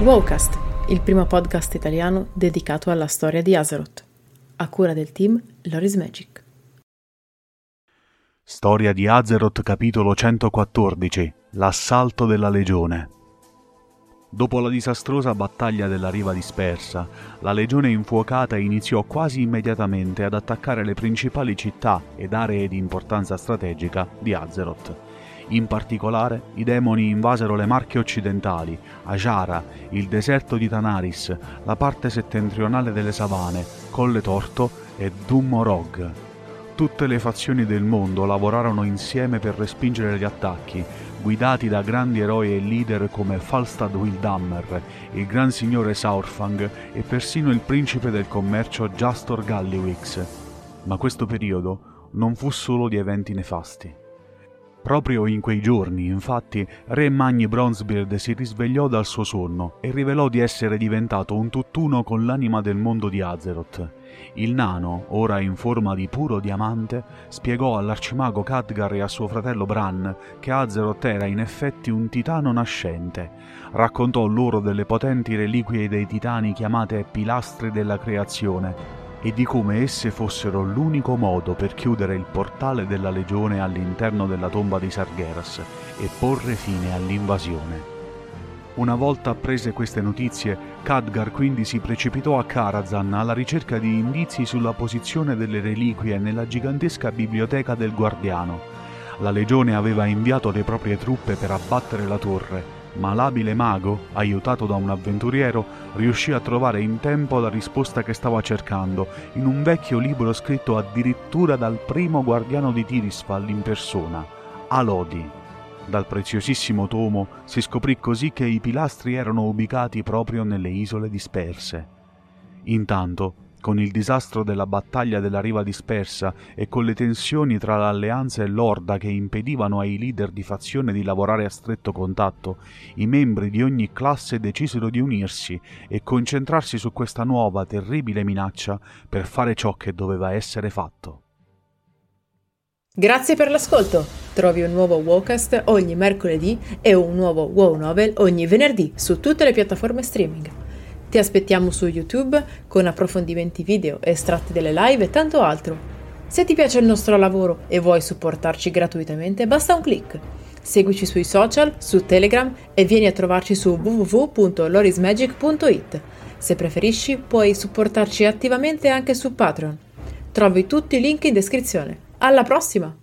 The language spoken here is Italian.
Wowcast, il primo podcast italiano dedicato alla storia di Azeroth, a cura del team Loris Magic. Storia di Azeroth capitolo 114 L'assalto della legione. Dopo la disastrosa battaglia della riva dispersa, la legione infuocata iniziò quasi immediatamente ad attaccare le principali città ed aree di importanza strategica di Azeroth in particolare, i demoni invasero le Marche occidentali, Ajara, il deserto di Tanaris, la parte settentrionale delle savane, Colle Torto e Dummorog. Tutte le fazioni del mondo lavorarono insieme per respingere gli attacchi, guidati da grandi eroi e leader come Falstad Wildhammer, il Gran Signore Saurfang e persino il principe del commercio Jastor Galliwix. Ma questo periodo non fu solo di eventi nefasti. Proprio in quei giorni, infatti, Re Magni Bronzebeard si risvegliò dal suo sonno e rivelò di essere diventato un tutt'uno con l'anima del mondo di Azeroth. Il nano, ora in forma di puro diamante, spiegò all'arcimago Khadgar e a suo fratello Bran che Azeroth era in effetti un titano nascente. Raccontò loro delle potenti reliquie dei titani chiamate pilastri della creazione e di come esse fossero l'unico modo per chiudere il portale della legione all'interno della tomba di Sargeras e porre fine all'invasione. Una volta apprese queste notizie, Khadgar quindi si precipitò a Karazhan alla ricerca di indizi sulla posizione delle reliquie nella gigantesca biblioteca del Guardiano. La legione aveva inviato le proprie truppe per abbattere la torre, ma l'abile mago, aiutato da un avventuriero, riuscì a trovare in tempo la risposta che stava cercando, in un vecchio libro scritto addirittura dal primo guardiano di Tirisfal in persona, Alodi. Dal preziosissimo tomo si scoprì così che i pilastri erano ubicati proprio nelle isole disperse. Intanto, con il disastro della battaglia della riva dispersa e con le tensioni tra l'alleanza e l'orda che impedivano ai leader di fazione di lavorare a stretto contatto, i membri di ogni classe decisero di unirsi e concentrarsi su questa nuova terribile minaccia per fare ciò che doveva essere fatto. Grazie per l'ascolto! Trovi un nuovo Wowcast ogni mercoledì e un nuovo Wow Novel ogni venerdì su tutte le piattaforme streaming. Ti aspettiamo su YouTube con approfondimenti video, estratti delle live e tanto altro. Se ti piace il nostro lavoro e vuoi supportarci gratuitamente, basta un clic. Seguici sui social, su Telegram e vieni a trovarci su www.lorismagic.it. Se preferisci, puoi supportarci attivamente anche su Patreon. Trovi tutti i link in descrizione. Alla prossima!